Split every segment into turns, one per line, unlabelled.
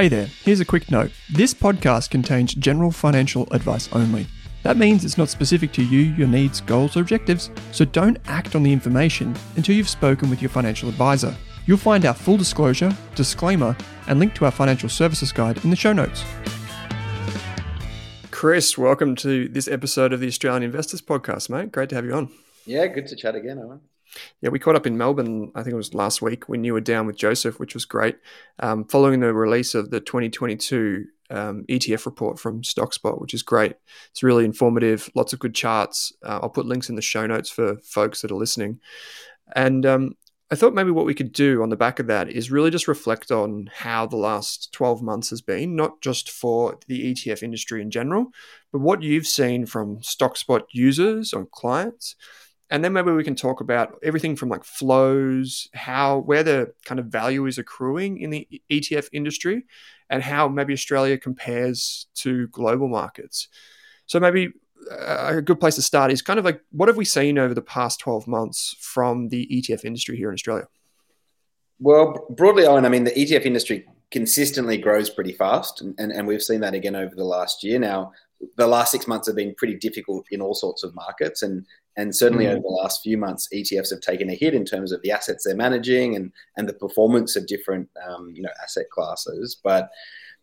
Hey there, here's a quick note. This podcast contains general financial advice only. That means it's not specific to you, your needs, goals, or objectives, so don't act on the information until you've spoken with your financial advisor. You'll find our full disclosure, disclaimer, and link to our financial services guide in the show notes. Chris, welcome to this episode of the Australian Investors Podcast, mate. Great to have you on.
Yeah, good to chat again, Owen.
Yeah, we caught up in Melbourne, I think it was last week, when you were down with Joseph, which was great. Um, following the release of the 2022 um, ETF report from StockSpot, which is great. It's really informative, lots of good charts. Uh, I'll put links in the show notes for folks that are listening. And um, I thought maybe what we could do on the back of that is really just reflect on how the last 12 months has been, not just for the ETF industry in general, but what you've seen from StockSpot users or clients and then maybe we can talk about everything from like flows, how where the kind of value is accruing in the ETF industry, and how maybe Australia compares to global markets. So maybe uh, a good place to start is kind of like what have we seen over the past 12 months from the ETF industry here in Australia?
Well, broadly, Owen, I mean, the ETF industry consistently grows pretty fast, and, and, and we've seen that again over the last year. Now, the last six months have been pretty difficult in all sorts of markets, and and certainly mm. over the last few months, ETFs have taken a hit in terms of the assets they're managing and, and the performance of different um, you know asset classes. But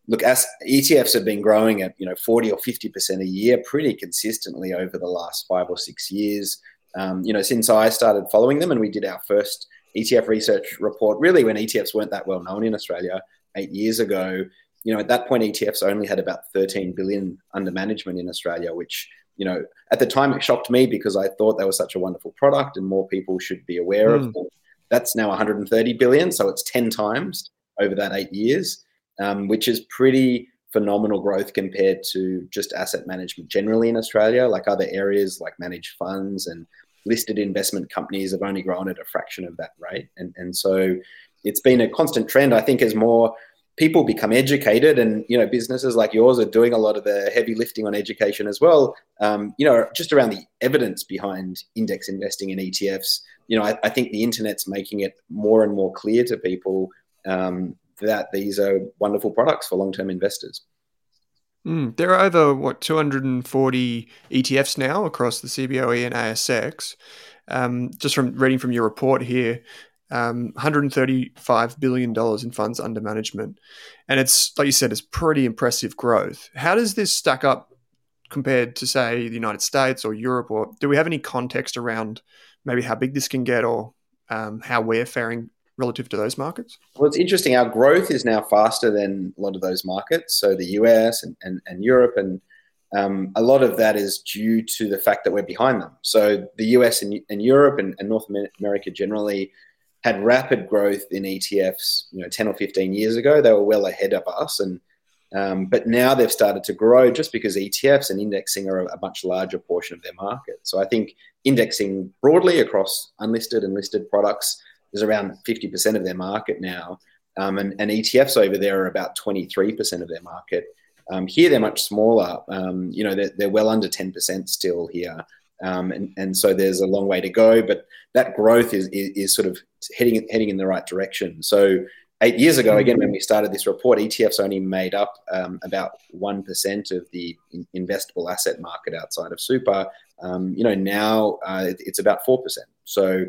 look, as ETFs have been growing at you know 40 or 50 percent a year pretty consistently over the last five or six years. Um, you know, since I started following them and we did our first ETF research report, really when ETFs weren't that well known in Australia eight years ago. You know, at that point, ETFs only had about 13 billion under management in Australia, which you know, at the time it shocked me because I thought they were such a wonderful product and more people should be aware mm. of hmm. them. That's now 130 billion, so it's 10 times over that eight years, um, which is pretty phenomenal growth compared to just asset management generally in Australia. Like other areas like managed funds and listed investment companies have only grown at a fraction of that rate. And, and so it's been a constant trend, I think, as more people become educated and you know businesses like yours are doing a lot of the heavy lifting on education as well. Um, you know just around the evidence behind index investing in etfs you know I, I think the internet's making it more and more clear to people um, that these are wonderful products for long-term investors.
Mm, there are over what 240 etfs now across the cboe and asx um, just from reading from your report here um, 135 billion dollars in funds under management, and it's like you said, it's pretty impressive growth. How does this stack up compared to say the United States or Europe, or do we have any context around maybe how big this can get, or um, how we're faring relative to those markets?
Well, it's interesting. Our growth is now faster than a lot of those markets. So the US and, and, and Europe and um, a lot of that is due to the fact that we're behind them. So the US and, and Europe and, and North America generally had rapid growth in ETFs, you know, 10 or 15 years ago. They were well ahead of us. And um, but now they've started to grow just because ETFs and indexing are a, much larger portion of their market. So I think indexing broadly across unlisted and listed products is around 50% of their market now. Um, and, and, ETFs over there are about 23% of their market. Um, here they're much smaller. Um, you know, they're, they're well under 10% still here. Um, and, and so there's a long way to go, but that growth is, is, is, sort of heading, heading in the right direction. So eight years ago, again, when we started this report, ETFs only made up um, about 1% of the investable asset market outside of super. Um, you know, now uh, it's about 4%. So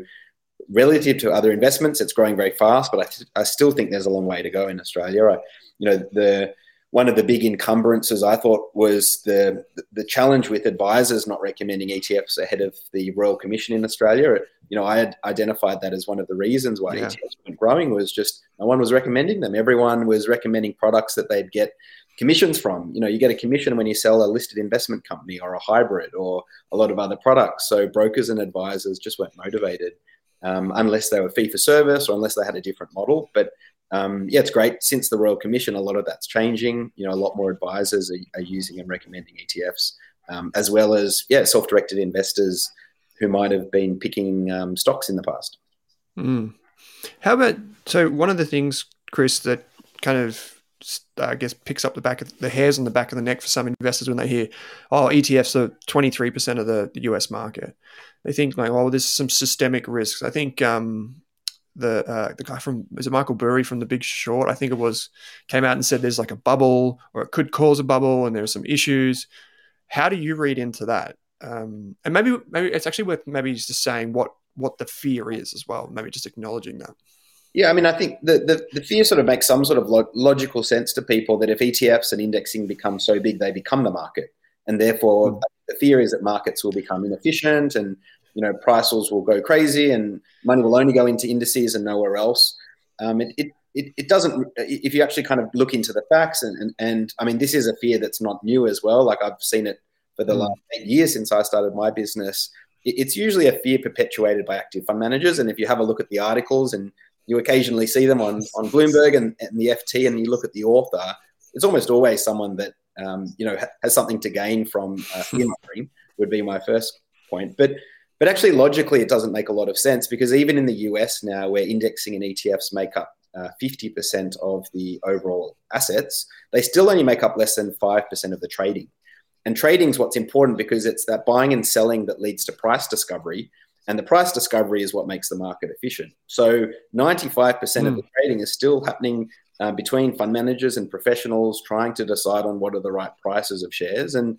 relative to other investments, it's growing very fast, but I, th- I still think there's a long way to go in Australia. I, you know, the, one of the big encumbrances I thought was the the challenge with advisors not recommending ETFs ahead of the Royal Commission in Australia. You know, I had identified that as one of the reasons why yeah. ETFs weren't growing was just no one was recommending them. Everyone was recommending products that they'd get commissions from. You know, you get a commission when you sell a listed investment company or a hybrid or a lot of other products. So brokers and advisors just weren't motivated um, unless they were fee for service or unless they had a different model. But um, yeah, it's great. Since the Royal Commission, a lot of that's changing. You know, a lot more advisors are, are using and recommending ETFs, um, as well as yeah, self-directed investors who might have been picking um, stocks in the past.
Mm. How about so one of the things, Chris, that kind of I guess picks up the back of the hairs on the back of the neck for some investors when they hear, oh, ETFs are 23% of the, US market. They think like, oh, there's some systemic risks. I think um, the uh, the guy from is it Michael Burry from The Big Short? I think it was came out and said there's like a bubble or it could cause a bubble and there are some issues. How do you read into that? Um, and maybe maybe it's actually worth maybe just saying what what the fear is as well. Maybe just acknowledging that.
Yeah, I mean, I think the, the, the fear sort of makes some sort of lo- logical sense to people that if ETFs and indexing become so big, they become the market, and therefore mm. the fear is that markets will become inefficient and you know prices will go crazy and money will only go into indices and nowhere else. Um, it, it, it, it, doesn't if you actually kind of look into the facts and, and, and I mean this is a fear that's not new as well. Like I've seen it for the mm. last eight years since I started my business. It, it's usually a fear perpetuated by active fund managers, and if you have a look at the articles and you occasionally see them on on Bloomberg and, and the FT, and you look at the author, it's almost always someone that um, you know has something to gain from uh, would be my first point, but but actually, logically, it doesn't make a lot of sense because even in the US now, where indexing and ETFs make up uh, 50% of the overall assets, they still only make up less than 5% of the trading. And trading is what's important because it's that buying and selling that leads to price discovery. And the price discovery is what makes the market efficient. So 95% mm. of the hmm. trading is still happening uh, between fund managers and professionals trying to decide on what are the right prices of shares. And,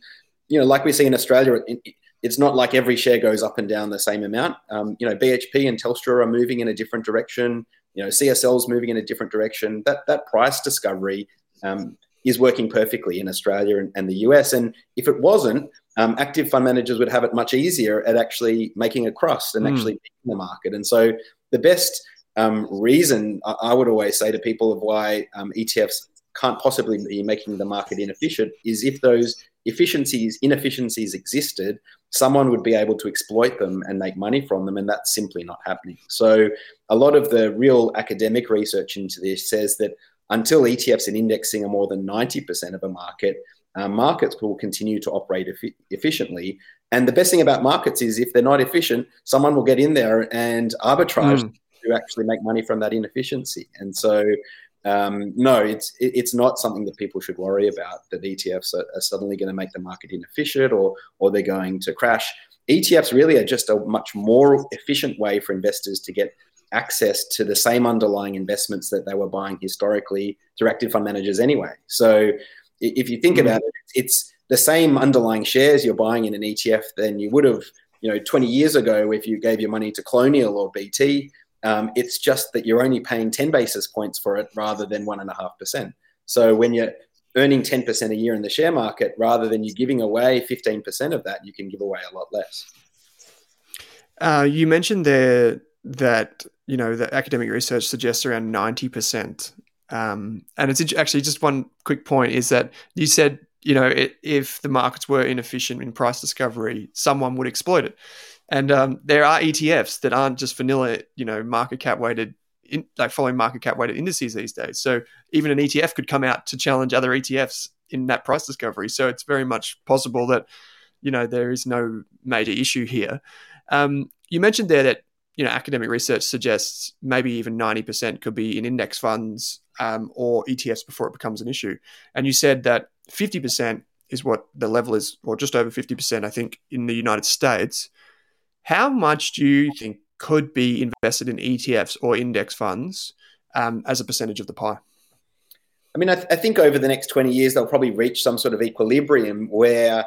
you know, like we see in Australia, in, it's not like every share goes up and down the same amount. Um, you know, BHP and Telstra are moving in a different direction. You know, CSL's moving in a different direction. That that price discovery um, is working perfectly in Australia and, and, the US. And if it wasn't, um, active fund managers would have it much easier at actually making a crust and mm. actually making the market. And so the best um, reason I would always say to people of why um, ETFs can't possibly be making the market inefficient is if those efficiencies, inefficiencies existed, someone would be able to exploit them and make money from them, and that's simply not happening. So, a lot of the real academic research into this says that until ETFs and indexing are more than 90% of a market, uh, markets will continue to operate efi- efficiently. And the best thing about markets is if they're not efficient, someone will get in there and arbitrage mm. to actually make money from that inefficiency. And so, um, no, it's it, it's not something that people should worry about. That ETFs are, are suddenly going to make the market inefficient or or they're going to crash. ETFs really are just a much more efficient way for investors to get access to the same underlying investments that they were buying historically through active fund managers anyway. So if you think mm-hmm. about it, it's the same underlying shares you're buying in an ETF than you would have, you know, 20 years ago if you gave your money to Colonial or BT. Um, it's just that you're only paying 10 basis points for it rather than 1.5%. So when you're earning 10% a year in the share market, rather than you giving away 15% of that, you can give away a lot less.
Uh, you mentioned there that, you know, the academic research suggests around 90%. Um, and it's actually just one quick point is that you said, you know, it, if the markets were inefficient in price discovery, someone would exploit it. And um, there are ETFs that aren't just vanilla, you know, market cap weighted, in, like following market cap weighted indices these days. So even an ETF could come out to challenge other ETFs in that price discovery. So it's very much possible that, you know, there is no major issue here. Um, you mentioned there that you know academic research suggests maybe even 90% could be in index funds um, or ETFs before it becomes an issue. And you said that 50% is what the level is, or just over 50%, I think, in the United States. How much do you think could be invested in ETFs or index funds um, as a percentage of the pie?
I mean, I, th- I, think over the next 20 years, they'll probably reach some sort of equilibrium where,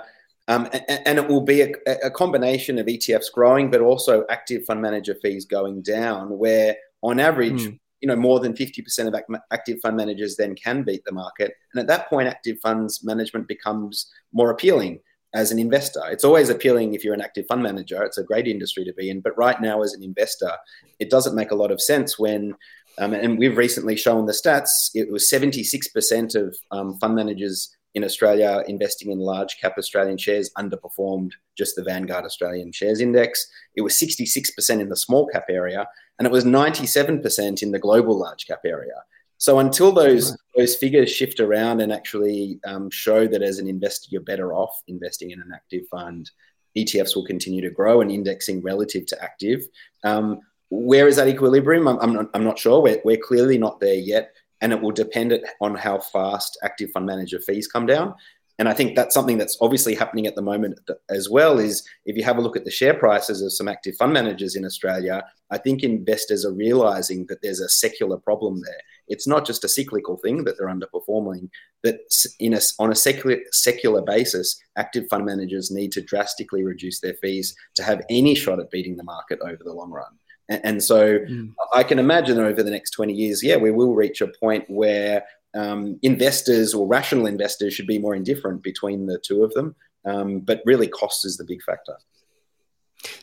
um, and, and, it will be a, a, combination of ETFs growing, but also active fund manager fees going down, where on average, mm. you know, more than 50% of active fund managers then can beat the market. And at that point, active funds management becomes more appealing as an investor. It's always appealing if you're an active fund manager. It's a great industry to be in. But right now, as an investor, it doesn't make a lot of sense when, um, and we've recently shown the stats, it was 76% of um, fund managers in Australia investing in large cap Australian shares underperformed just the Vanguard Australian Shares Index. It was 66% in the small cap area, and it was 97% in the global large cap area. So until those those figures shift around and actually um, show that as an investor you're better off investing in an active fund, ETFs will continue to grow and indexing relative to active. Um, where is that equilibrium? I'm, I'm, not, I'm not sure. We're, we're clearly not there yet, and it will depend on how fast active fund manager fees come down. and I think that's something that's obviously happening at the moment as well. Is if you have a look at the share prices of some active fund managers in Australia, I think investors are realizing that there's a secular problem there. It's not just a cyclical thing that they're underperforming, but in a, on a secular, secular basis, active fund managers need to drastically reduce their fees to have any shot at beating the market over the long run. And, and so mm. I can imagine over the next 20 years, yeah, we will reach a point where um, investors or rational investors should be more indifferent between the two of them. Um, but really, cost is the big factor.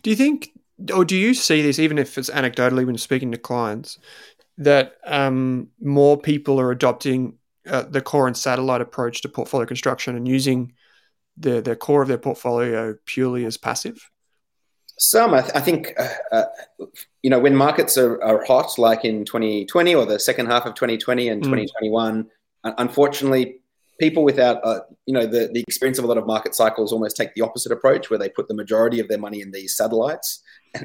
Do you think, or do you see this, even if it's anecdotally when speaking to clients, that um, more people are adopting uh, the core and satellite approach to portfolio construction and using the, the core of their portfolio purely as passive?
Some, I, th- I think, uh, uh, you know, when markets are, are, hot, like in 2020 or the second half of 2020 and mm. 2021, unfortunately, people without, uh, you know, the, the experience of a lot of market cycles almost take the opposite approach, where they put the majority of their money in these satellites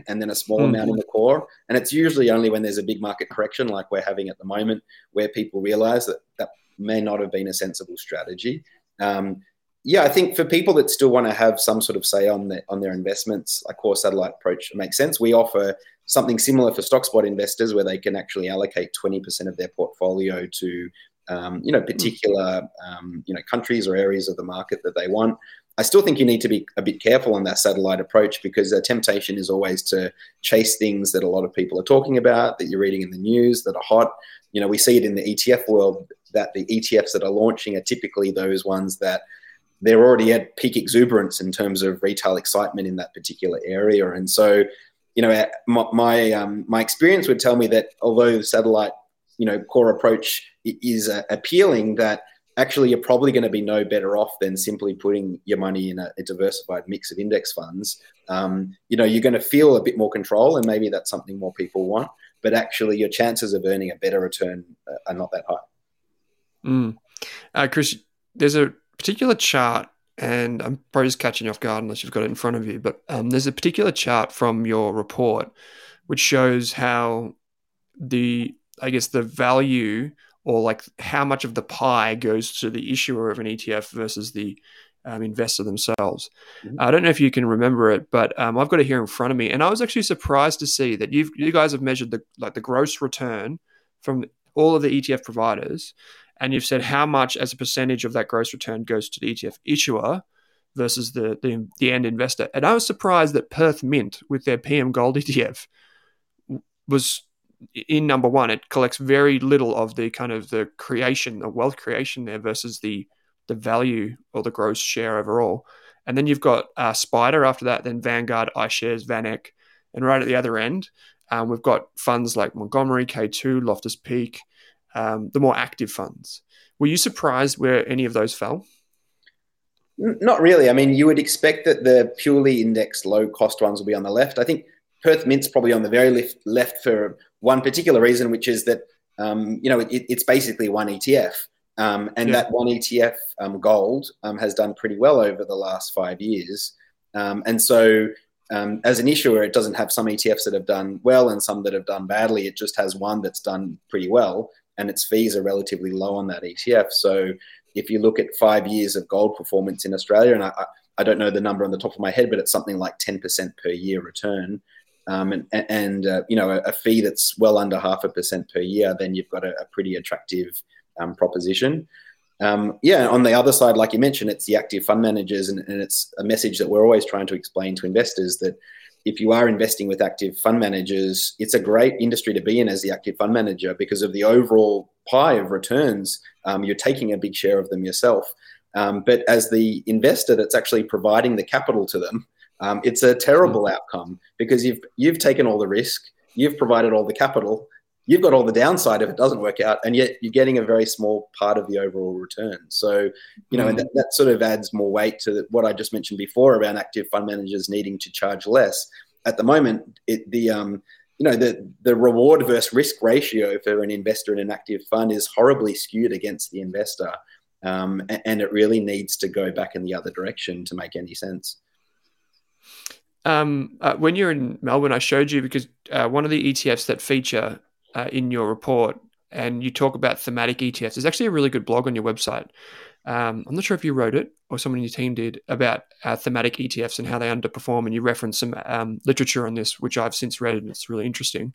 and, then a small mm. amount in the core. And it's usually only when there's a big market correction, like we're having at the moment, where people realize that that may not have been a sensible strategy. Um, yeah, I think for people that still want to have some sort of say on their on their investments, a core satellite approach makes sense. We offer something similar for StockSpot investors, where they can actually allocate twenty percent of their portfolio to um, you know particular um, you know countries or areas of the market that they want. I still think you need to be a bit careful on that satellite approach because the temptation is always to chase things that a lot of people are talking about, that you're reading in the news, that are hot. You know, we see it in the ETF world that the ETFs that are launching are typically those ones that they're already at peak exuberance in terms of retail excitement in that particular area. And so, you know, my my, um, my experience would tell me that although the satellite, you know, core approach is uh, appealing, that actually you're probably going to be no better off than simply putting your money in a, a diversified mix of index funds. Um, you know, you're going to feel a bit more control, and maybe that's something more people want. But actually, your chances of earning a better return uh, are not that high.
Mm. Uh, Chris, there's a particular chart, and I'm probably just catching you off guard unless you've got it in front of you, but um, there's a particular chart from your report which shows how the, I guess, the value or like how much of the pie goes to the issuer of an ETF versus the um, investor themselves. Mm-hmm. I don't know if you can remember it, but um, I've got it here in front of me, and I was actually surprised to see that you you guys have measured the like the gross return from all of the ETF providers, and you've said how much as a percentage of that gross return goes to the ETF issuer versus the, the, the end investor. And I was surprised that Perth Mint with their PM Gold ETF was in number one. It collects very little of the kind of the creation, the wealth creation there versus the the value or the gross share overall. And then you've got uh, SPDR after that, then Vanguard, iShares, VanEck, and right at the other end, um, we've got funds like Montgomery, K2, Loftus Peak, um, the more active funds. Were you surprised where any of those fell?
Not really. I mean, you would expect that the purely indexed low cost ones will be on the left. I think Perth Mint's probably on the very left, left for one particular reason, which is that um, you know it, it's basically one ETF, um, and yeah. that one ETF um, gold um, has done pretty well over the last five years, um, and so. Um, as an issuer, it doesn't have some ETFs that have done well and some that have done badly. It just has one that's done pretty well and its fees are relatively low on that ETF. So if you look at five years of gold performance in Australia, and I, I don't know the number on the top of my head, but it's something like 10% per year return. Um, and and uh, you know a, a, fee that's well under half a percent per year, then you've got a, a pretty attractive um, proposition. Um, yeah, on the other side, like you mentioned, it's the active fund managers, and, and, it's a message that we're always trying to explain to investors that if you are investing with active fund managers, it's a great industry to be in as the active fund manager because of the overall pie of returns. Um, you're taking a big share of them yourself. Um, but as the investor that's actually providing the capital to them, um, it's a terrible mm. outcome because you've you've taken all the risk, you've provided all the capital, you've got all the downside if it doesn't work out, and yet you're getting a very small part of the overall return. So, you know, mm. and that, that, sort of adds more weight to what I just mentioned before about active fund managers needing to charge less. At the moment, it, the um, you know the the reward versus risk ratio for an investor in an active fund is horribly skewed against the investor, um, and, and it really needs to go back in the other direction to make any sense.
Um, uh, when you're in Melbourne, I showed you because uh, one of the ETFs that feature uh, in your report, and you talk about thematic ETFs. There's actually a really good blog on your website Um, I'm not sure if you wrote it or someone in your team did about uh, thematic ETFs and how they underperform, and you reference some um, literature on this, which I've since read, and it's really interesting.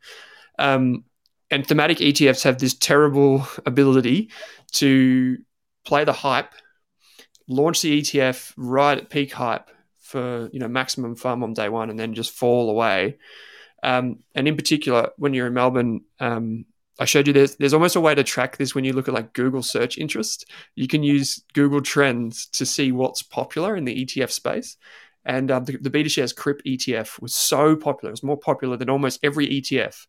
Um, and thematic ETFs have this terrible ability to play the hype, launch the ETF right at peak hype for you know maximum fun on day one, and then just fall away. Um, and in particular, when you're in Melbourne, um, I showed you there's there's almost a way to track this when you look at like Google search interest. You can use Google Trends to see what's popular in the ETF space. And uh, the, the BetaShares CRYP ETF was so popular; it was more popular than almost every ETF,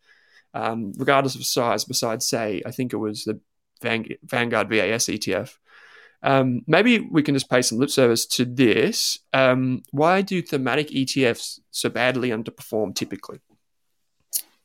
um, regardless of size. Besides, say, I think it was the Vanguard VAS ETF. Um, maybe we can just pay some lip service to this. Um, why do thematic ETFs so badly underperform typically?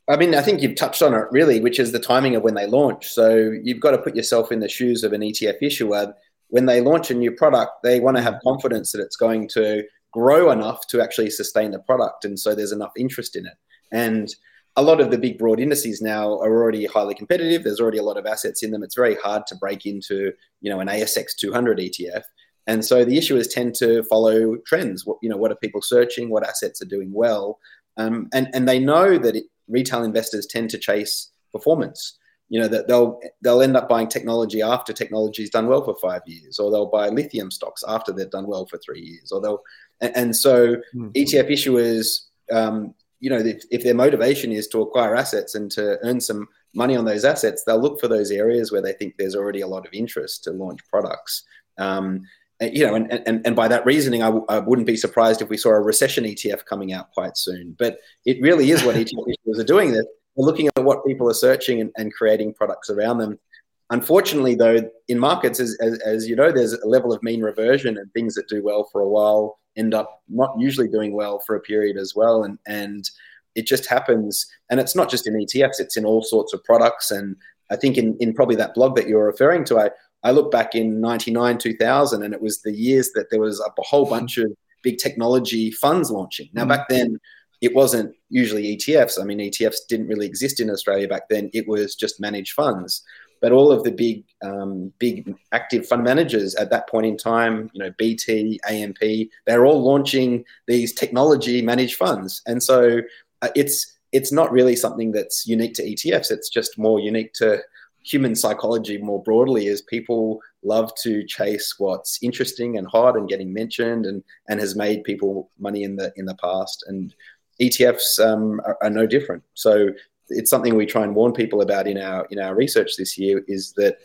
I mean, I think you've touched on it really, which is the timing of when they launch. So you've got to put yourself in the shoes of an ETF issuer. When they launch a new product, they want to have confidence that it's going to grow enough to actually sustain the product. And so there's enough interest in it. And a lot of the big broad indices now are already highly competitive. There's already a lot of assets in them. It's very hard to break into, you know, an ASX 200 ETF. And so the issuers tend to follow trends. What you know, what are people searching? What assets are doing well? Um, and and they know that it, retail investors tend to chase performance. You know that they'll they'll end up buying technology after technology's done well for five years, or they'll buy lithium stocks after they've done well for three years, or they'll and, and so mm-hmm. ETF issuers, um, you know, if, if their motivation is to acquire assets and to earn some money on those assets, they'll look for those areas where they think there's already a lot of interest to launch products. Um, you know, and, and, and by that reasoning, I w- I wouldn't be surprised if we saw a recession ETF coming out quite soon. But it really is what ETF issuers are doing. They're looking at what people are searching and, and creating products around them. Unfortunately, though, in markets, as, as, as, you know, there's a level of mean reversion, and things that do well for a while end up not usually doing well for a period as well. And and it just happens. And it's not just in ETFs; it's in all sorts of products. And I think in, in probably that blog that you're referring to, I, I look back in 99, 2000, and it was the years that there was a whole bunch of big technology funds launching. Now, mm. back then, it wasn't usually ETFs. I mean, ETFs didn't really exist in Australia back then. It was just managed funds. But all of the big, um, big active fund managers at that point in time, you know, BT, AMP, they're all launching these technology managed funds, and so uh, it's it's not really something that's unique to ETFs. It's just more unique to human psychology more broadly is people love to chase what's interesting and hot and getting mentioned and and has made people money in the in the past and ETFs um, are, are, no different. So it's something we try and warn people about in our in our research this year is that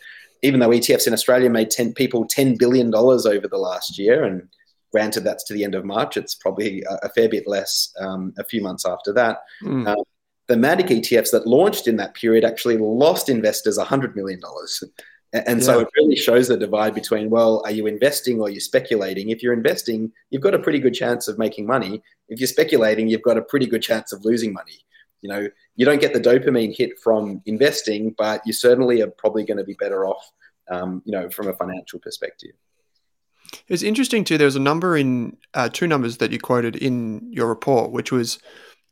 even though ETFs in Australia made 10 people ten billion dollars over the last year and granted that's to the end of March, it's probably a, a fair bit less um, a few months after that. Mm. Um, thematic ETFs that launched in that period actually lost investors $100 million. And yeah. so it really shows the divide between, well, are you investing or are you speculating? If you're investing, you've got a pretty good chance of making money. If you're speculating, you've got a pretty good chance of losing money. You know, you don't get the dopamine hit from investing, but you certainly are probably going to be better off, um, you know, from a financial perspective.
It's interesting too. There was a number in uh, two numbers that you quoted in your report, which was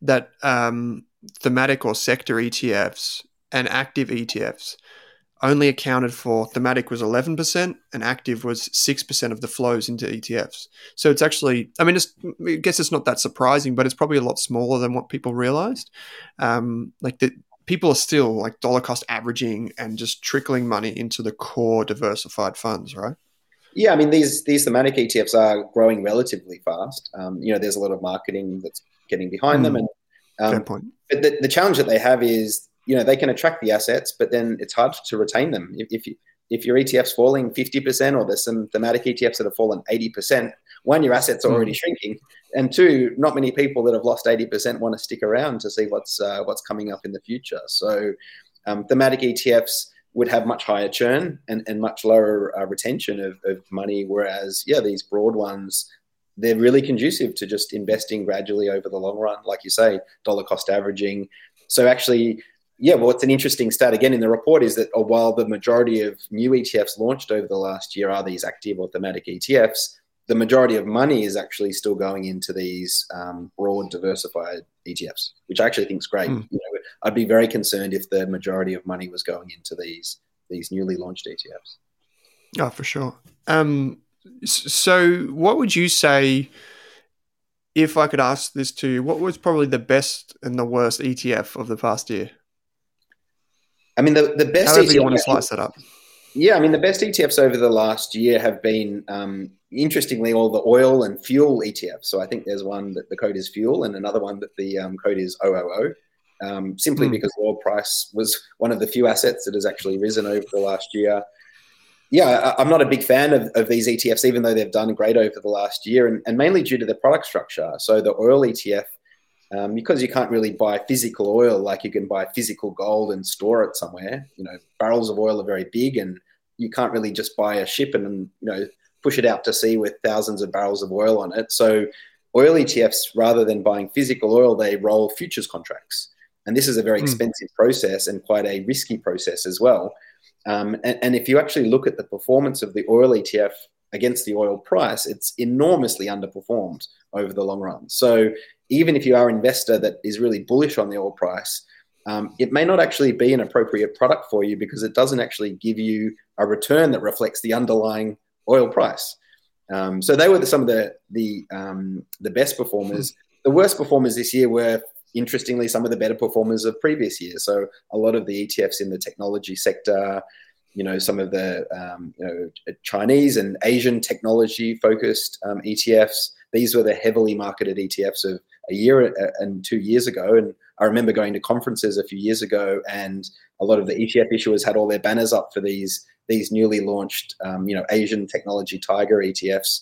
that um, thematic or sector ETFs and active ETFs only accounted for thematic was 11% and active was 6% of the flows into ETFs. So it's actually, I mean, I guess it's not that surprising, but it's probably a lot smaller than what people realized. Um, like the people are still like dollar cost averaging and just trickling money into the core diversified funds, right?
Yeah, I mean these these thematic ETFs are growing relatively fast. Um, you know, there's a lot of marketing that's getting behind mm, them, and
um, fair point.
But the, the challenge that they have is, you know, they can attract the assets, but then it's hard to retain them. If, if, you, if your ETF's falling 50% or there's some thematic ETFs that have fallen 80%, one, your assets are already mm. shrinking. And two, not many people that have lost 80% want to stick around to see what's, uh, what's coming up in the future. So um, thematic ETFs would have much higher churn and, and much lower uh, retention of, of money, whereas, yeah, these broad ones, they're really conducive to just investing gradually over the long run, like you say, dollar cost averaging. So actually, yeah, well, it's an interesting stat again in the report is that uh, while the majority of new ETFs launched over the last year are these active or thematic ETFs, the majority of money is actually still going into these um, broad diversified ETFs, which I actually think is great. Mm. You know, I'd be very concerned if the majority of money was going into these these newly launched ETFs.
Oh, for sure. Um, so, what would you say if I could ask this to you? What was probably the best and the worst ETF of the past year?
I mean, the, the best.
However ETF, you want to slice it up.
Yeah, I mean, the best ETFs over the last year have been, um, interestingly, all the oil and fuel ETFs. So I think there's one that the code is fuel, and another one that the um, code is OOO. Um, simply mm. because oil price was one of the few assets that has actually risen over the last year yeah, I'm not a big fan of, of these ETFs, even though they've done great over the last year, and, and mainly due to the product structure. So the oil ETF, um, because you can't really buy physical oil like you can buy physical gold and store it somewhere. You know, barrels of oil are very big, and you can't really just buy a ship and you know push it out to sea with thousands of barrels of oil on it. So oil ETFs, rather than buying physical oil, they roll futures contracts, and this is a very mm. expensive process and quite a risky process as well. Um, and, and, if you actually look at the performance of the oil ETF against the oil price, it's enormously underperformed over the long run. So even if you are an investor that is really bullish on the oil price, um, it may not actually be an appropriate product for you because it doesn't actually give you a return that reflects the underlying oil price. Um, so they were the, some of the the um, the best performers. The worst performers this year were interestingly, some of the better performers of previous years. So a lot of the ETFs in the technology sector, you know, some of the um, you know Chinese and Asian technology focused um, ETFs. These were the heavily marketed ETFs of a year and two years ago. And I remember going to conferences a few years ago, and a lot of the ETF issuers had all their banners up for these these newly launched, um, you know, Asian technology tiger ETFs.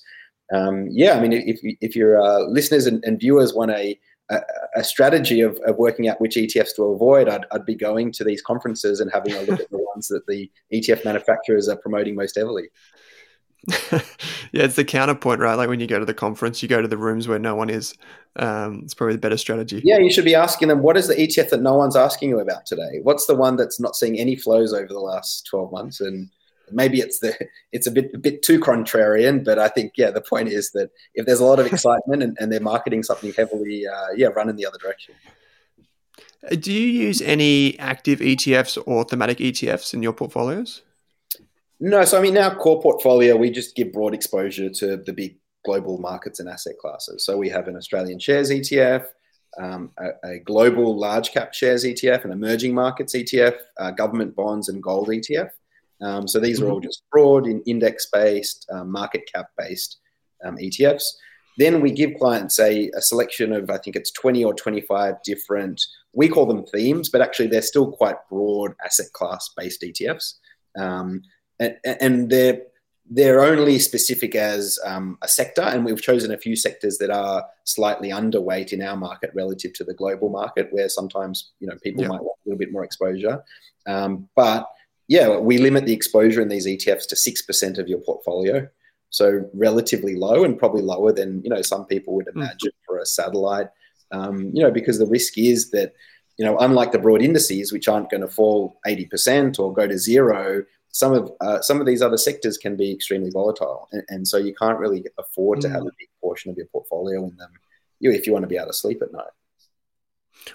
Um, yeah, I mean, if if your uh, listeners and, and viewers want a a, a strategy of, of working out which ETFs to avoid, I'd, I'd be going to these conferences and having a look at the ones that the ETF manufacturers are promoting most heavily.
yeah, it's the counterpoint, right? Like when you go to the conference, you go to the rooms where no one is. Um, it's probably the better strategy.
Yeah, you should be asking them, what is the ETF that no one's asking you about today? What's the one that's not seeing any flows over the last 12 months? And maybe it's the it's a bit a bit too contrarian, but I think yeah, the point is that if there's a lot of excitement and, and they're marketing something heavily, uh, yeah, run in the other direction.
Uh, do you use any active ETFs or thematic ETFs in your portfolios?
No, so I mean, our core portfolio, we just give broad exposure to the big global markets and asset classes. So we have an Australian shares ETF, um, a, a, global large cap shares ETF, an emerging markets ETF, uh, government bonds, and gold ETF. Um, so these are all mm-hmm. just broad, index based, um, market cap based um, ETFs. Then we give clients a, a, selection of, I think it's 20 or 25 different, we call them themes, but actually they're still quite broad asset class based ETFs. Um, and, and, they're, they're only specific as um, a sector, and we've chosen a few sectors that are slightly underweight in our market relative to the global market, where sometimes you know people yeah. might want a little bit more exposure. Um, but yeah, we limit the exposure in these ETFs to 6% of your portfolio. So relatively low and probably lower than, you know, some people would hmm. imagine mm. for a satellite, um, you know, because the risk is that, you know, unlike the broad indices, which aren't going to fall 80% or go to zero, some of uh, some of these other sectors can be extremely volatile, and, and so you can't really afford mm. to have a big portion of your portfolio in them, you if you want to be able to sleep at night.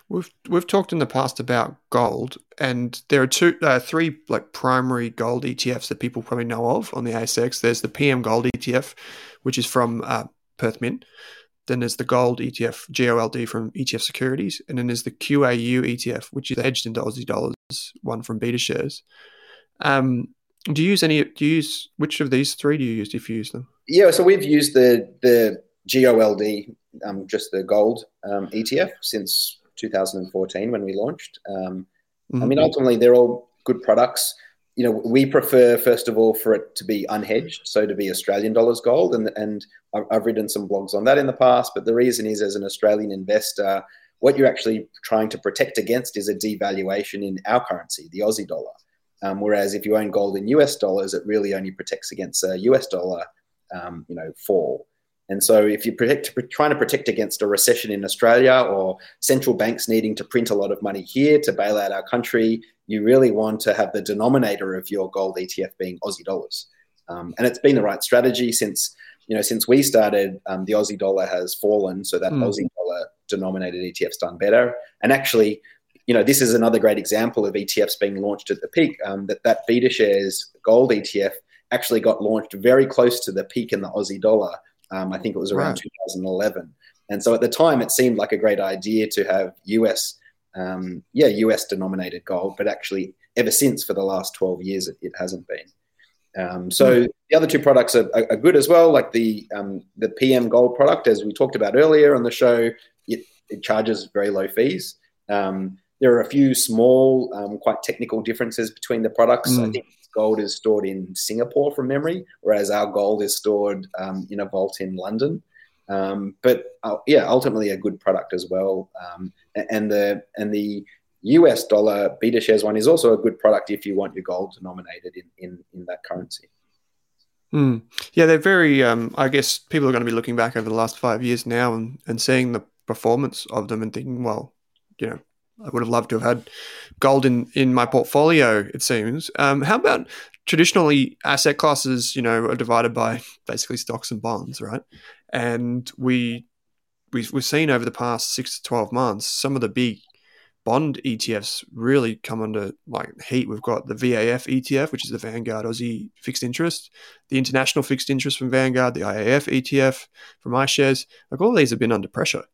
We've we've talked in the past about gold, and there are two, uh, three like primary gold ETFs that people probably know of on the ASX. There's the PM Gold ETF, which is from uh, Perth Mint. Then there's the Gold ETF, GOLD from ETF Securities, and then there's the QAU ETF, which is hedged into Aussie dollars, one from BetaShares. Um, do you use any? Do you use which of these three do you use if you use them?
Yeah, so we've used the the GOLD, um, just the gold um, ETF since 2014 when we launched. Um, mm-hmm. I mean, ultimately, they're all good products. You know, we prefer first of all for it to be unhedged, so to be Australian dollars gold, and and I've written some blogs on that in the past. But the reason is, as an Australian investor, what you're actually trying to protect against is a devaluation in our currency, the Aussie dollar. Um, whereas if you own gold in US dollars, it really only protects against a US dollar, um, you know, fall. And so, if you're protect, trying to protect against a recession in Australia or central banks needing to print a lot of money here to bail out our country, you really want to have the denominator of your gold ETF being Aussie dollars. Um, and it's been the right strategy since you know since we started. Um, the Aussie dollar has fallen, so that mm. Aussie dollar denominated ETF's done better. And actually, you know, this is another great example of ETFs being launched at the peak. Um, that that BetaShares Gold ETF actually got launched very close to the peak in the Aussie dollar. Um, I think it was around right. 2011. And so at the time, it seemed like a great idea to have US, um, yeah, US denominated gold, but actually, ever since for the last 12 years, it, it hasn't been. Um, so mm. the other two products are, are, are good as well, like the um, the PM Gold product, as we talked about earlier on the show. It, it charges very low fees. Um, there are a few small, um, quite technical differences between the products. Mm. I think gold is stored in Singapore from memory, whereas our gold is stored um, in a vault in London. Um, but uh, yeah, ultimately a good product as well. and the and the US dollar BetaShares one is also a good product if you want your gold denominated in, in, in that currency.
Mm. Yeah, they're very, um, I guess people are going to be looking back over the last five years now and, and seeing the performance of them and thinking, well, you know, I would have loved to have had gold in, in my portfolio, it seems. Um, how about traditionally asset classes, you know, are divided by basically stocks and bonds, right? And we, we've, we've seen over the past six to 12 months, some of the big bond ETFs really come under like heat. We've got the VAF ETF, which is the Vanguard Aussie fixed interest, the international fixed interest from Vanguard, the IAF ETF from iShares. Like all these have been under pressure.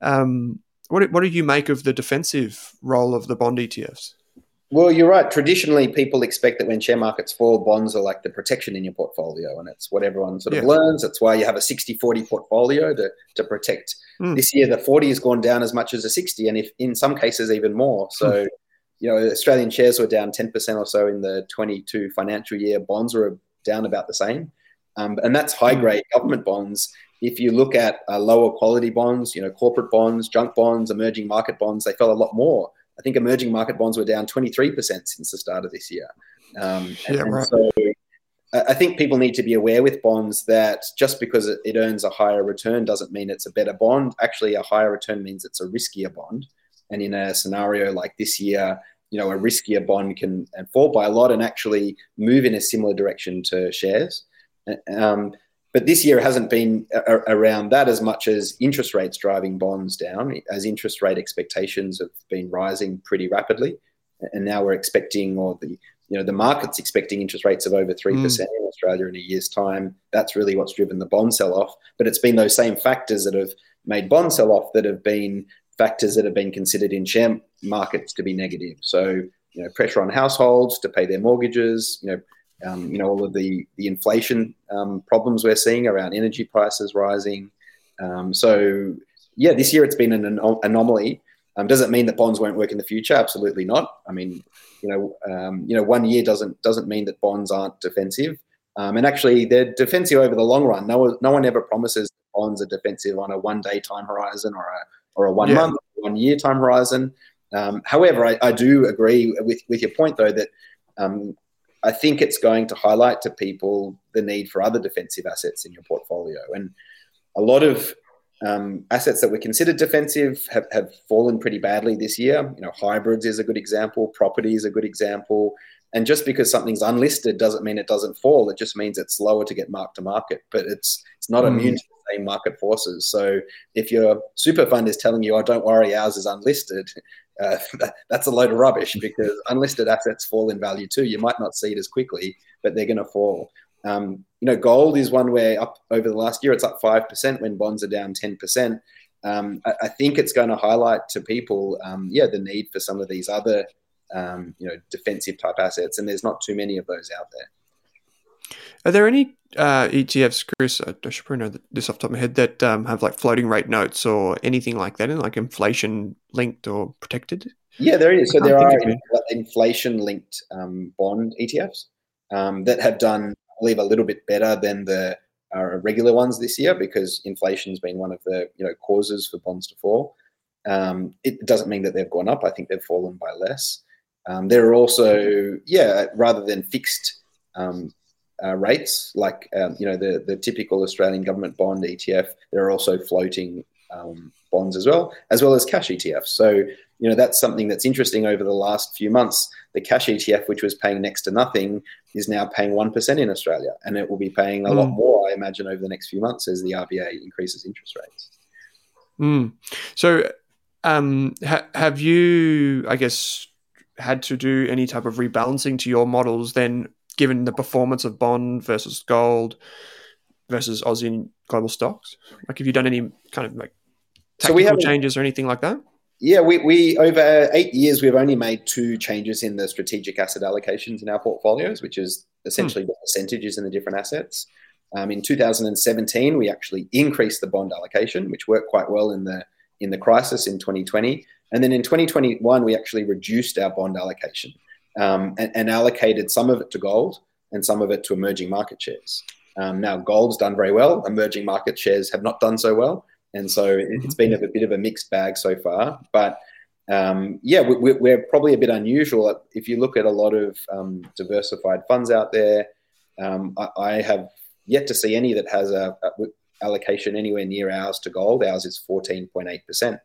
Um, what, what do you make of the defensive role of the bond ETFs?
Well, you're right. Traditionally, people expect that when share markets fall, bonds are like the protection in your portfolio. And it's what everyone sort of yeah. learns. That's why you have a 60 40 portfolio to, to protect. Mm. This year, the 40 has gone down as much as a 60, and if in some cases, even more. So, mm. you know, Australian shares were down 10% or so in the 22 financial year. Bonds were down about the same. Um, and that's high hmm. grade mm. government bonds. If you look at uh, lower quality bonds, you know, corporate bonds, junk bonds, emerging market bonds, they fell a lot more. I think emerging market bonds were down 23% since the start of this year. Um, and, yeah, right. so I think people need to be aware with bonds that just because it, earns a higher return doesn't mean it's a better bond. Actually, a higher return means it's a riskier bond. And in a scenario like this year, you know, a riskier bond can fall by a lot and actually move in a similar direction to shares. Um, but this year hasn't been a- around that as much as interest rates driving bonds down, as interest rate expectations have been rising pretty rapidly. And now we're expecting, or the you know the market's expecting interest rates of over three mm. percent in Australia in a year's time. That's really what's driven the bond sell-off. But it's been those same factors that have made bond sell-off that have been factors that have been considered in share markets to be negative. So you know pressure on households to pay their mortgages, you know um, you know, all of the, the inflation um, problems we're seeing around energy prices rising. Um, so, yeah, this year it's been an anom- anomaly. Um, does it mean that bonds won't work in the future? Absolutely not. I mean, you know, um, you know, one year doesn't doesn't mean that bonds aren't defensive. Um, and actually, they're defensive over the long run. No one, no one ever promises bonds are defensive on a one day time horizon or a or a one yeah. month, one year time horizon. however, I, I, do agree with with your point though that um, I think it's going to highlight to people the need for other defensive assets in your portfolio. And a lot of um, assets that were considered defensive have, have fallen pretty badly this year. You know, hybrids is a good example, property is a good example. And just because something's unlisted doesn't mean it doesn't fall. It just means it's slower to get marked to market, but it's it's not mm. immune to the same market forces. So if your super fund is telling you, "Oh, don't worry, ours is unlisted," uh, that's a load of rubbish because unlisted assets fall in value too. You might not see it as quickly, but they're going to fall. Um, you know, gold is one where up over the last year it's up five percent when bonds are down ten percent. Um, I, I, think it's going to highlight to people, um, yeah, the need for some of these other, um, you know, defensive type assets, and there's not too many of those out there.
Are there any uh, ETFs, Chris? I should probably know this off the top of my head that um, have like floating rate notes or anything like that, in like inflation linked or protected?
Yeah, there is. So there are inflation linked um, bond ETFs um, that have done, I believe, a little bit better than the uh, regular ones this year because inflation has been one of the you know causes for bonds to fall. Um, it doesn't mean that they've gone up. I think they've fallen by less. Um, there are also, yeah, rather than fixed um, uh, rates, like um, you know the the typical Australian government bond ETF. There are also floating um, bonds as well, as well as cash ETFs. So you know that's something that's interesting over the last few months. The cash ETF, which was paying next to nothing, is now paying one percent in Australia, and it will be paying a mm. lot more, I imagine, over the next few months as the RBA increases interest rates.
Mm. So, um, ha- have you, I guess, had to do any type of rebalancing to your models then given the performance of bond versus gold versus Aussie and global stocks? Like, have you done any kind of like technical so changes or anything like that?
Yeah, we, we over eight years we've only made two changes in the strategic asset allocations in our portfolios, which is essentially hmm. the percentages in the different assets. Um, in 2017, we actually increased the bond allocation, which worked quite well in the in the crisis in 2020. And then in 2021, we actually reduced our bond allocation um, and, and, allocated some of it to gold and some of it to emerging market shares. Um, now, gold's done very well. Emerging market shares have not done so well. And so it, has been a bit of a mixed bag so far. But um, yeah, we, are probably a bit unusual. If you look at a lot of um, diversified funds out there, um, I, I, have yet to see any that has a, a, allocation anywhere near ours to gold. Ours is 14.8%.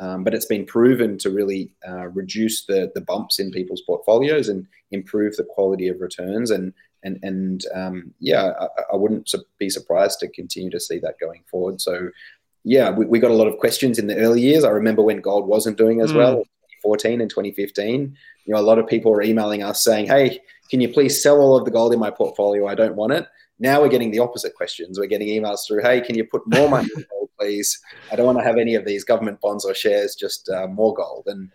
Um, but it's been proven to really uh, reduce the, the bumps in people's portfolios and improve the quality of returns. And and and um, yeah, I, I, wouldn't be surprised to continue to see that going forward. So yeah, we, we, got a lot of questions in the early years. I remember when gold wasn't doing as mm. well, 2014 and 2015. You know, a lot of people were emailing us saying, "Hey, can you please sell all of the gold in my portfolio? I don't want it." Now we're getting the opposite questions. We're getting emails through, "Hey, can you put more money in gold, please? I don't want to have any of these government bonds or shares, just uh, more gold." And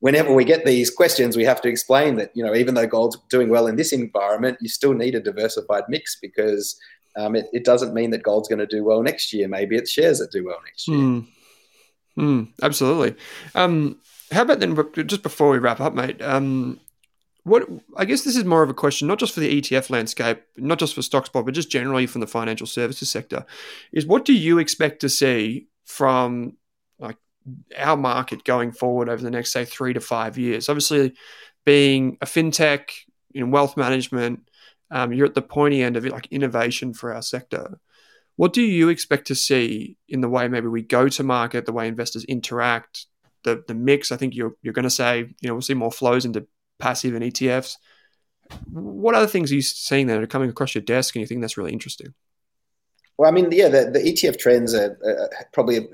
whenever we get these questions, we have to explain that you know even though gold's doing well in this environment, you still need a diversified mix because um, it, it, doesn't mean that gold's going to do well next year. Maybe it's shares that do well next year.
Mm. Mm, absolutely. Um, how about then, just before we wrap up, mate? Um, what I guess this is more of a question, not just for the ETF landscape, not just for StockSpot, but just generally from the financial services sector. Is what do you expect to see from like our market going forward over the next, say, three to five years? Obviously, being a fintech in wealth management, um, you're at the pointy end of it, like innovation for our sector. What do you expect to see in the way maybe we go to market, the way investors interact, the the mix? I think you're you're going to say you know we'll see more flows into passive and ETFs. What other things are you seeing that are coming across your desk, and you think that's really interesting?
Well, I mean, yeah, the, the ETF trends are uh, probably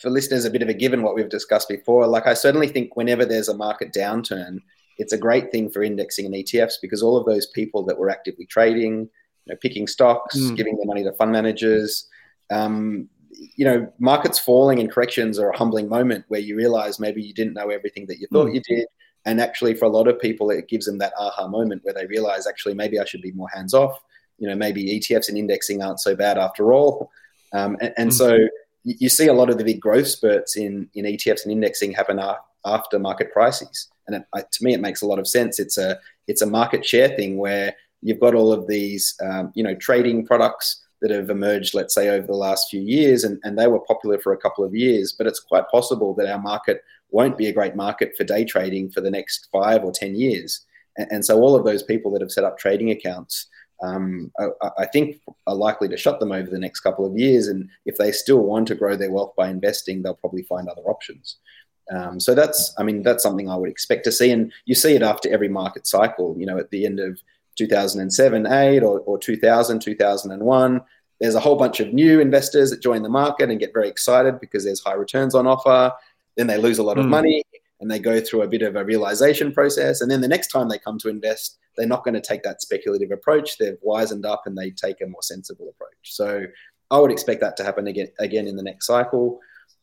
for listeners a bit of a given what we've discussed before. Like, I certainly think whenever there's a market downturn, it's a great thing for indexing and ETFs because all of those people that were actively trading, you know, picking stocks, mm. giving their money to fund managers, um, you know, markets falling and corrections are a humbling moment where you realize maybe you didn't know everything that you thought mm. you did. And actually, for a lot of people, it gives them that aha moment where they realize, actually, maybe I should be more hands off. You know, maybe ETFs and indexing aren't so bad after all. Um, and, and mm. so you see a lot of the big growth spurts in, in ETFs and indexing happen after market crises and it, to me it makes a lot of sense. It's a it's a market share thing where you've got all of these um, you know trading products that have emerged, let's say, over the last few years, and, and they were popular for a couple of years. But it's quite possible that our market won't be a great market for day trading for the next five or ten years. And, and so all of those people that have set up trading accounts. Um, I, I, think are likely to shut them over the next couple of years. And if they still want to grow their wealth by investing, they'll probably find other options. Um, so that's, I mean, that's something I would expect to see, and you see it after every market cycle. You know, at the end of 2007, 8, or, or 2000, 2001, there's a whole bunch of new investors that join the market and get very excited because there's high returns on offer. Then they lose a lot mm. of hmm. money and they go through a bit of a realization process. And then the next time they come to invest, they're not going to take that speculative approach. They've wizened up and they take a more sensible approach. So I would expect that to happen again again in the next cycle.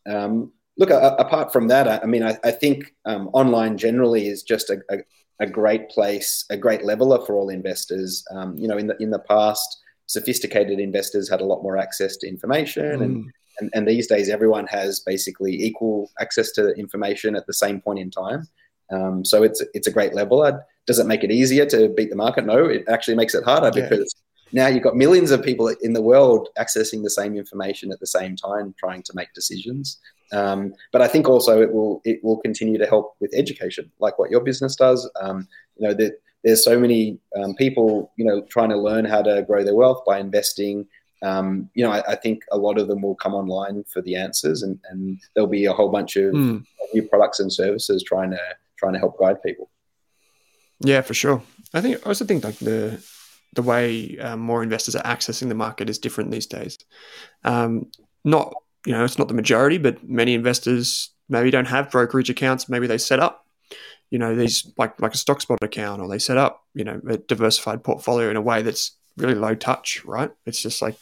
Um, look, uh, apart from that, I, I mean, I, I think um, online generally is just a, a, a, great place, a great leveler for all investors. Um, you know, in the in the past, sophisticated investors had a lot more access to information, mm. and, and and these days, everyone has basically equal access to information at the same point in time. Um, so it's it's a great leveler. Does it make it easier to beat the market? No, it actually makes it harder yeah. because now you've got millions of people in the world accessing the same information at the same time, trying to make decisions. Um, but I think also it will it will continue to help with education, like what your business does. Um, you know, that there's so many um, people, you know, trying to learn how to grow their wealth by investing. Um, you know, I, I, think a lot of them will come online for the answers, and, and there'll be a whole bunch of mm. new products and services trying to trying to help guide people.
Yeah, for sure. I think I also think like the the way um, more investors are accessing the market is different these days. Um, not you know, it's not the majority, but many investors maybe don't have brokerage accounts. Maybe they set up you know these like like a Stockspot account or they set up you know a diversified portfolio in a way that's really low touch right it's just like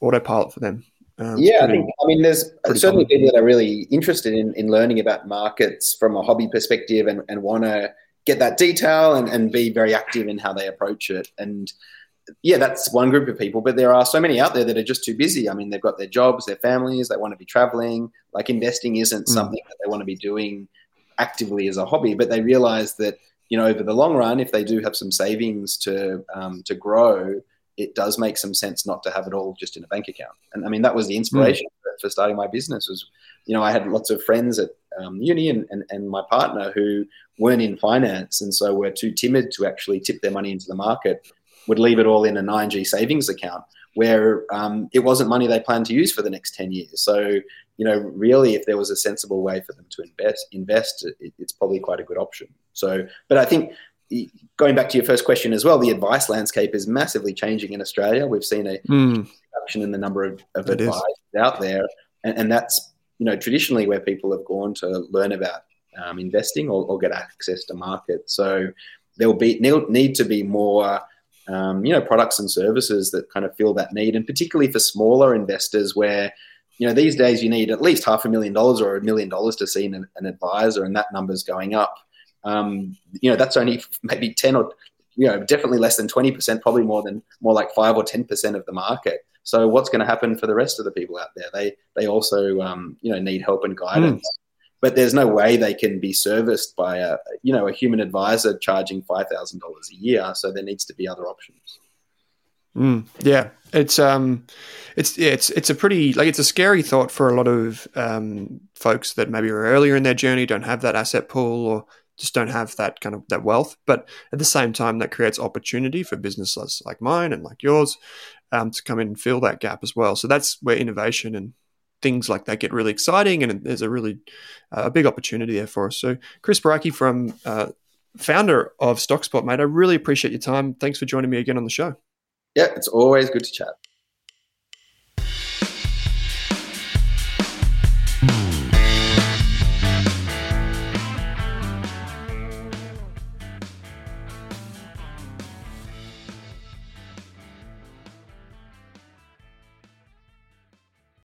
autopilot for them
um, yeah, pretty, I think. I mean, there's certainly common. people that are really interested in, in learning about markets from a hobby perspective and, and want to get that detail and, and be very active in how they approach it. And yeah, that's one group of people, but there are so many out there that are just too busy. I mean, they've got their jobs, their families, they want to be traveling. Like investing isn't mm. something that they want to be doing actively as a hobby, but they realize that you know over the long run, if they do have some savings to um, to grow, it does make some sense not to have it all just in a bank account. And I mean, that was the inspiration mm. for, starting my business. Was you know I had lots of friends at um, uni and, and and my partner who weren't in finance, and so were too timid to actually tip their money into the market. Would leave it all in an ING savings account where um, it wasn't money they planned to use for the next 10 years. So, you know, really, if there was a sensible way for them to invest, invest it, it's probably quite a good option. So, but I think going back to your first question as well, the advice landscape is massively changing in Australia. We've seen a mm. reduction in the number of, of advice out there, and, and, that's you know traditionally where people have gone to learn about um, investing or, or, get access to markets. So there will be need to be more um, you know, products and services that kind of fill that need, and particularly for smaller investors where, you know, these days you need at least half a million dollars or a million dollars to see an, an advisor, and that number's going up. Um, you know, that's only maybe ten or you know, definitely less than twenty percent, probably more than more like five or ten percent of the market. So what's going to happen for the rest of the people out there? They they also um, you know need help and guidance. Mm but there's no way they can be serviced by a you know a human advisor charging five thousand dollars a year. So there needs to be other options.
Mm, yeah, it's um, it's yeah, it's it's a pretty like it's a scary thought for a lot of um, folks that maybe are earlier in their journey, don't have that asset pool, or just don't have that kind of that wealth. But at the same time, that creates opportunity for businesses like mine and like yours um, to come in and fill that gap as well. So that's where innovation and things like that get really exciting, and there's a really uh, a big opportunity there for us. So, Chris Brycki from uh, founder of StockSpot, mate, I really appreciate your time. Thanks for joining me again on the show.
Yeah, it's always good to chat.